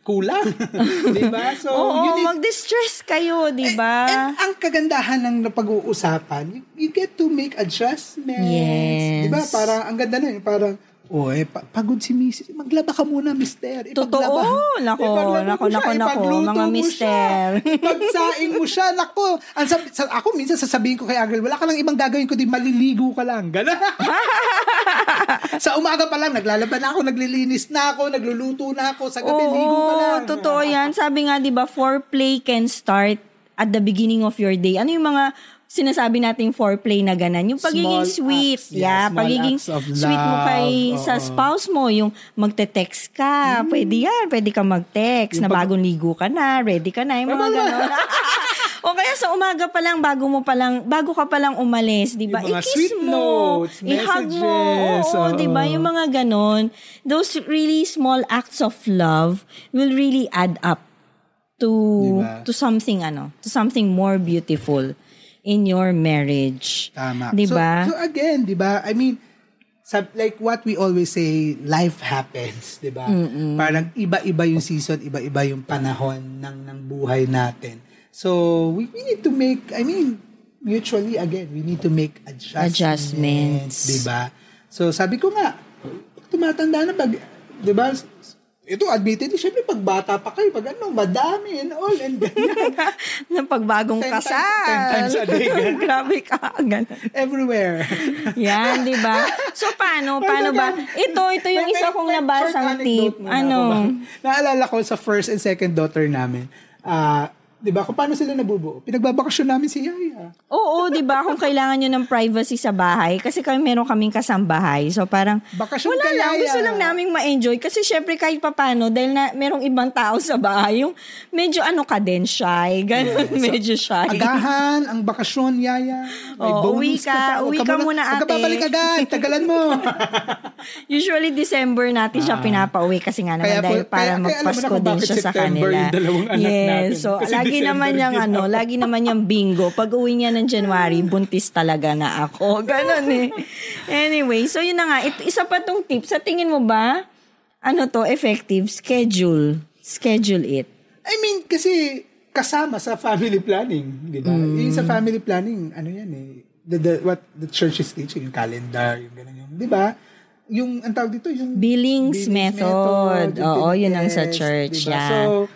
kulang. di ba? So, Oo, you need mag-distress kayo, di And ba? ang kagandahan ng pag-uusapan, you, you get to make adjustments. Yes. Di ba? Parang, ang ganda na yun. Parang, oh, eh, pa- pagod si Mrs. Maglaba ka muna, mister. Totoo. Ipaglaba- Nako, ipaglaba nako, nako, nako, ipagluto mga mo mister. siya, Ipagsaing mo siya. Nako. Ang sab- sa, ako minsan sasabihin ko kay Agil, wala ka lang ibang gagawin kundi maliligo ka lang. Gana. sa umaga pa lang, naglalaba na ako, naglilinis na ako, nagluluto na ako. Sa gabi, ligo ka Oo, lang. totoo yan. Sabi nga, di ba, foreplay can start at the beginning of your day. Ano yung mga sinasabi nating foreplay na ganan? Yung pagiging Small sweet. acts. Yeah, yeah, small pagiging acts of sweet mo kay love. sa Oo. spouse mo. Yung magte-text ka. Pwede yan. Pwede ka mag-text Yung na pag- bagong ligo ka na. Ready ka na. Yung mga ganon. o kaya sa umaga pa lang, bago mo pa lang, bago ka pa lang umalis, di ba? I-kiss sweet mo. notes, I-hug mo. Oo, oo. di ba? Yung mga ganon. Those really small acts of love will really add up to Diba? to something ano, to something more beautiful. In your marriage. Tama. 'Di ba? So, so again, 'di ba? I mean, sab- like what we always say, life happens, 'di ba? Parang iba-iba yung season, iba-iba yung panahon ng ng buhay natin. So, we, we need to make, I mean, mutually again, we need to make adjustments, Adjustments. 'di ba? So, sabi ko nga, tumatanda na pag 'di ba? Ito, admittedly, syempre, pag bata pa kayo, pag ano, madami and all, and ganyan. ng pagbagong Ten times- kasal. ten times a day. Grabe ka. Ganun. everywhere. Yan, di ba? So, paano? Paano ba? Ito, ito yung May- isa may- kong nabasang tip. Ano? ba? Naalala ko sa first and second daughter namin, ah, di ba, kung paano sila nabubuo? Pinagbabakasyon namin si Yaya. Oo, di ba? Kung kailangan nyo ng privacy sa bahay, kasi kami meron kaming kasambahay. So, parang, Bakasyon wala ka, lang. Yaya. Gusto lang naming ma-enjoy. Kasi syempre, kahit papano, dahil na merong ibang tao sa bahay, yung medyo ano ka din, shy. Ganun, medyo shy. Agahan, ang bakasyon, Yaya. May Oo, uwi ka. Huwag Uwi ka muna, ka ate. babalik agad. Tagalan mo. Usually, December natin siya pinapauwi kasi nga naman Ah. Kaya dahil para kaya- kaya mo na magpasko kung din siya sa September kanila. yung dalawang anak yes, natin. so Kasi lagi December naman yung ano, lagi naman yung bingo. Pag uwi niya ng January, buntis talaga na ako. Ganon eh. Anyway, so yun na nga. It, isa pa tong tip. Sa tingin mo ba, ano to, effective? Schedule. Schedule it. I mean, kasi kasama sa family planning, di ba? Mm. Yung sa family planning, ano yan eh, the, the, what the church is teaching, yung calendar, yung gano'n yung, di ba? Yung, ang tawag dito, yung Billings, method. yung Oo, yun ang sa church. diba? Yeah. So,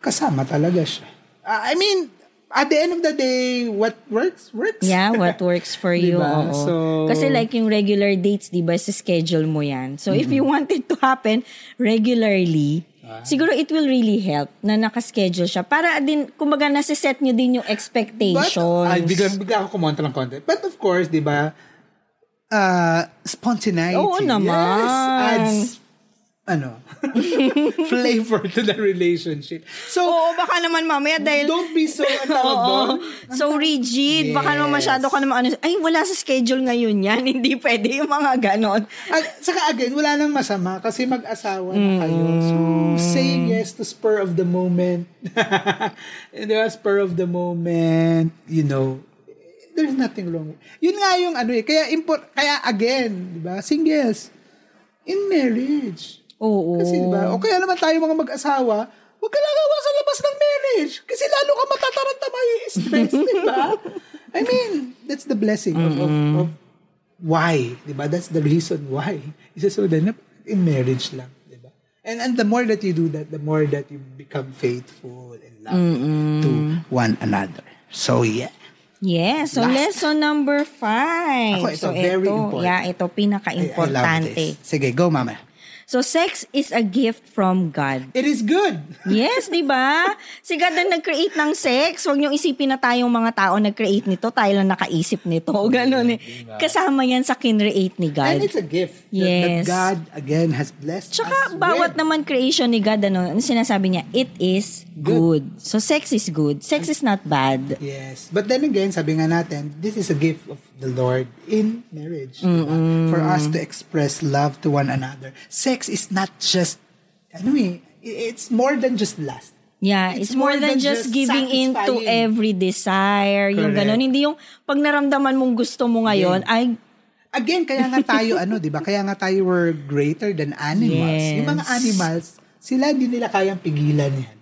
kasama talaga siya. Ah, I mean, at the end of the day, what works, works. Yeah, what works for you. Diba? oo. So- Kasi like yung regular dates, di ba, sa schedule mo yan. So if you want it to happen regularly, Ah. siguro it will really help na nakaschedule siya. Para din, kumbaga, nasa-set nyo din yung But, expectations. ay, bigla, bigla ako kumontra ng konti. But of course, di ba, uh, spontaneity. Oo naman. Yes, adds, ano, flavor to the relationship. So, Oo, baka naman mamaya dahil... don't be so, ang tawag doon? So rigid. Baka naman Yes. masyado ka naman ano, ay wala sa schedule ngayon yan. Hindi pwede yung mga ganon. Ag, saka again, wala nang masama kasi mag-asawa na kayo. So, saying yes to spur of the moment. Di ba? Spur of the moment, you know, there's nothing wrong. Yun nga yung ano eh. Kaya, import, kaya again, di ba? Singles, in marriage. Oo. Kasi di ba? O kaya naman tayo mga mag-asawa, huwag ka lagawa sa labas ng marriage. Kasi lalo ka matataranta, may stress, di ba? I mean, that's the blessing of, of, of why, di ba? That's the reason why. Isa so then, in marriage lang, di ba? And, and the more that you do that, the more that you become faithful and loving to one another. So, yeah. Yes. So, Last. lesson number five. Ako, ito, so, very ito, important. Yeah, ito, I, I love pinaka-importante. this. Sige, go, mama. So, sex is a gift from God. It is good. Yes, di ba? Si God ang nag-create ng sex. Huwag niyong isipin na tayong mga tao nag-create nito, tayo lang nakaisip nito. Ganon eh. Kasama yan sa kinreate ni And God. it's a gift that, Yes. that God, again, has blessed Tsaka us bawat with. naman creation ni God, ano, ano sinasabi niya? It is good. So, sex is good. Sex is not bad. Yes. But then again, sabi nga natin, this is a gift of the Lord in marriage. diba? For us to express love to one another. Sex is not just, ano eh, it's more than just lust. Yeah, it's, more, than, just, giving in to every desire. Yung Correct. ganon. Hindi yung pag naramdaman mong gusto mo ngayon, ay, Again, kaya nga tayo, ano, di ba? Kaya nga tayo were greater than animals. Yes. Yung mga animals, sila hindi nila kayang pigilan yan.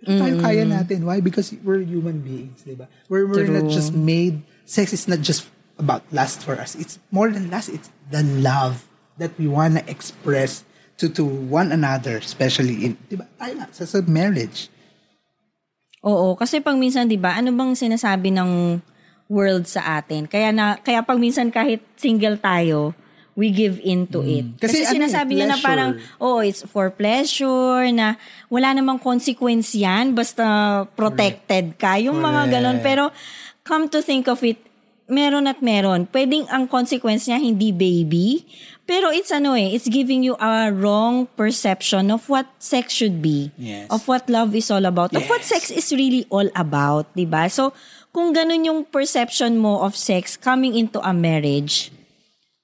Pero tayo kaya natin. Why? Because we're human beings, di ba? We're, we're not just made, sex is not just about lust for us. It's more than lust. It's the love that we want to express to to one another, especially in, di ba? Tayo nga, sa, sa marriage. Oo, kasi pag minsan 'di ba, ano bang sinasabi ng world sa atin? Kaya na kaya pag minsan kahit single tayo, we give in to it. Kasi, Kasi ano eh, sinasabi niya na parang, oh, it's for pleasure, na wala namang consequence yan, basta protected ka. Yung mga Correct. ganon. Pero, come to think of it, meron at meron. Pwedeng ang consequence niya hindi baby, pero it's ano eh, it's giving you a wrong perception of what sex should be. Yes. Of what love is all about. Of what Yes. sex is really all about, 'di ba? So, kung ganun yung perception mo of sex coming into a marriage,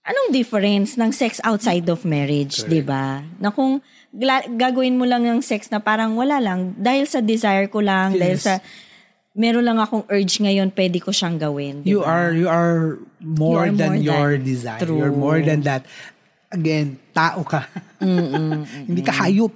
anong difference ng sex outside of marriage, 'di ba? Na kung gagawin mo lang ng sex na parang wala lang dahil sa desire ko lang, dahil Yes. sa meron lang akong urge ngayon, pwede ko siyang gawin. di You are you are more You are than more your than- desire. True. You're more than that. Again, tao ka. Hindi ka hayop.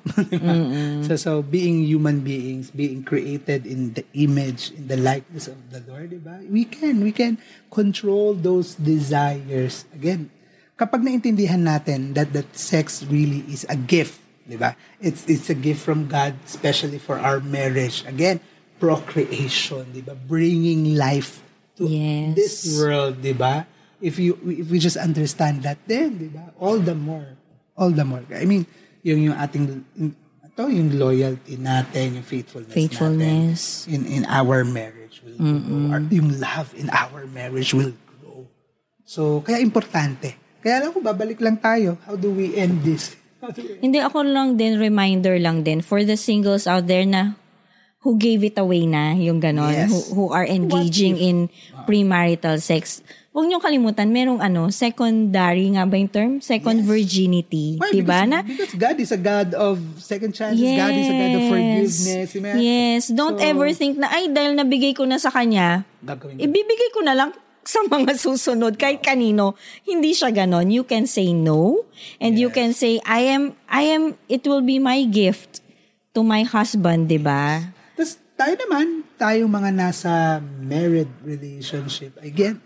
so so being human beings, being created in the image, in the likeness of the Lord, di ba? We can we can control those desires. Again, kapag naintindihan natin that that sex really is a gift, di ba? It's it's a gift from God especially for our marriage. Again, procreation, di ba? Bringing life to Yes. this world, di ba? If you if we just understand that then, di ba? All the more, all the more. I mean, yung yung ating ito, yung loyalty natin, yung faithfulness, Faithfulness. natin in in our marriage will grow. Our, yung love in our marriage will grow. So, kaya importante. Kaya alam ko, babalik lang tayo. How do we end this? Hindi, ako lang din, reminder lang din for the singles out there na who gave it away na, yung ganon, Yes. who, who are engaging in premarital sex. Huwag niyong kalimutan, merong ano, secondary nga ba yung term? Second virginity. Why? diba Because, na? because God is a God of second chances. God is a God of forgiveness. Mga- Yes. Don't So, ever think na, ay, dahil nabigay ko na sa kanya, Gagawin ibibigay ko na lang sa mga susunod kahit kanino hindi siya ganon you can say no and you can say I am I am it will be my gift to my husband 'di ba Tapos tayo naman, tayong mga nasa married relationship, again,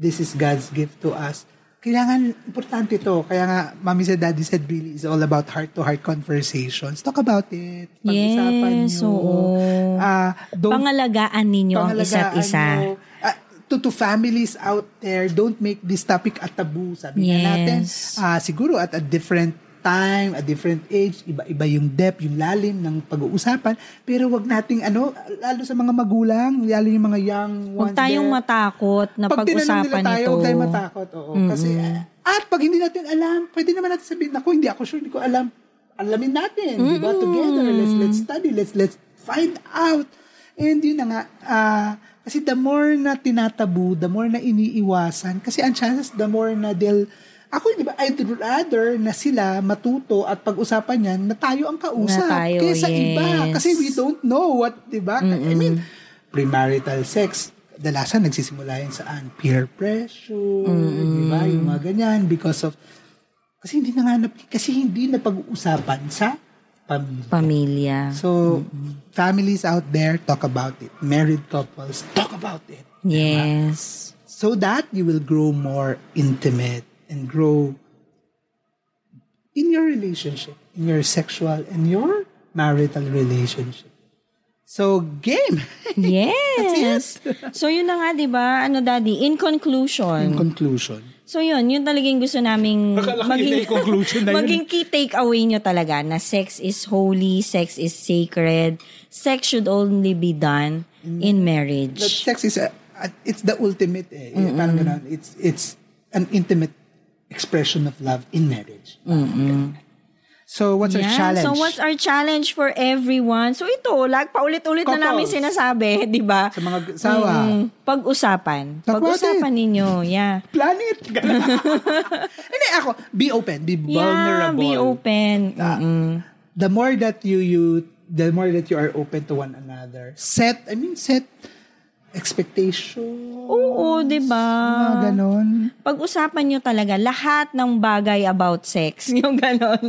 this is God's gift to us. Kailangan, importante to. Kaya nga, Mami said, Daddy said, really, is all about heart-to-heart conversations. Talk about it. Pag-usapan Yes, nyo. oo. Don't pangalagaan ninyo ang isa't pangalagaan isa nyo. Ah, to, to families out there, don't make this topic a taboo. Sabi Yes. natin, ah, siguro at a different time, a different age, iba-iba yung depth, yung lalim ng pag-uusapan. Pero wag nating ano, lalo sa mga magulang, lalo yung mga young ones huwag tayong there. matakot na Pag pag-usapan nila tayo, ito huwag tayong matakot. Oo. Kasi, at pag hindi natin alam, pwede naman natin sabihin, ako, hindi ako sure, hindi ko alam. Alamin natin, di ba? Together, let's, let's study, let's, let's find out. And yun na nga, ah, kasi the more na tinatabu, the more na iniiwasan, kasi ang chances, the more na they'll, ako, di ba, I'd rather na sila matuto at pag-usapan yan na tayo ang kausap. Na tayo, kaysa iba. yes. Kasi we don't know what, di ba? I mean, premarital sex, dalasan nagsisimula yan saan? Peer pressure, di ba? Yung mga ganyan because of, kasi hindi na nga, nap- kasi hindi na pag-uusapan sa pamilya. pamilya So, families out there, talk about it. Married couples, talk about it. yes So that you will grow more intimate and grow in your relationship, in your sexual and your marital relationship. So, game! yes so yun na nga 'di ba ano daddy in conclusion In conclusion. So yun, yun talagang gusto naming yung conclusion na yun. maging key takeaway nyo talaga na sex is holy, sex is sacred, sex should only be done in That marriage. sex is a, a- it's the ultimate eh. Parang ganun. It's it's an intimate expression of love in marriage. So what's our Yeah, challenge? So what's our challenge for everyone? So ito, lag paulit-ulit na namin Couples. sinasabi, 'di ba? Sa mga sawa. Mm, pag-usapan. Talk Pag-usapan ninyo, yeah. Planet. Hindi ako, be open, be Yeah, vulnerable. be open. Mm-mm. the more that you you the more that you are open to one another set i mean set expectation Oo, 'di ba? mga ganon pag-usapan nyo talaga lahat ng bagay about sex. Yung ganon.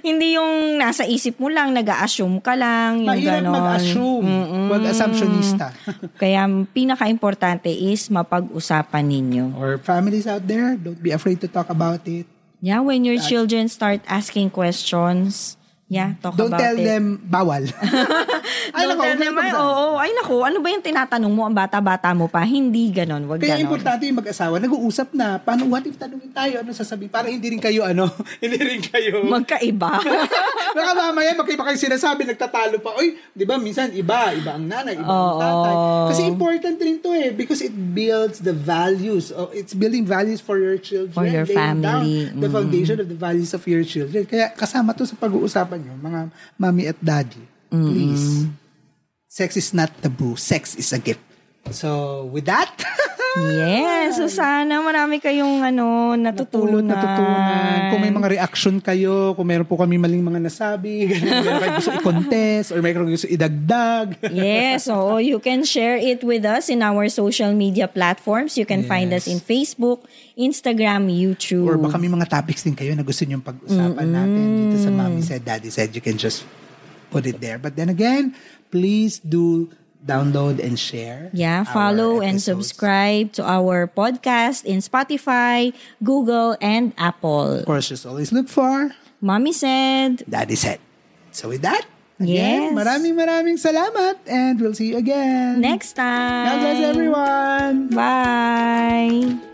Hindi yung nasa isip mo lang, nag-assume ka lang. Yung mahirap ganon. mag-assume wag assumptionista Kaya pinaka-importante is mapag-usapan ninyo. or families out there don't be afraid to talk about it Yeah, when your children start asking questions, yeah, talk don't about tell it. them bawal ay nako, tell huwag them, na ay, oo, naku, ano ba yung tinatanong mo ang bata-bata mo pa? Hindi ganon, wag Kaya ganon. importante yung mag-asawa, nag-uusap na, paano, what if tanungin tayo, ano sasabihin, para hindi rin kayo, ano, hindi rin kayo, Magkaiba. Baka mamaya magkaiba kayo sinasabi, nagtatalo pa. Oy, di ba, minsan iba, iba ang nanay, iba ang Oo. tatay. Kasi important rin to eh, because it builds the values. Oh, it's building values for your children. For your family. Down the foundation of the values of your children. Kaya kasama to sa pag-uusapan nyo, mga mommy at daddy. Please. Sex is not taboo. Sex is a gift. So, with that, Yes, so sana marami kayong ano, natutunan. Natutunan. Kung may mga reaction kayo, kung meron po kami maling mga nasabi, meron kayo gusto i-contest, or meron gusto idagdag. yes, so you can share it with us in our social media platforms. You can find us in Facebook, Instagram, YouTube. Or baka may mga topics din kayo na gusto nyo pag-usapan natin dito sa Mommy Said, Daddy Said, you can just put it there. But then again, please do download and share. Yeah, follow and subscribe to our podcast in Spotify, Google, and Apple. Of course, just always look for Mommy said, Daddy Said. So with that, Yes. again, maraming maraming salamat and we'll see you again. next time. God bless everyone. Bye.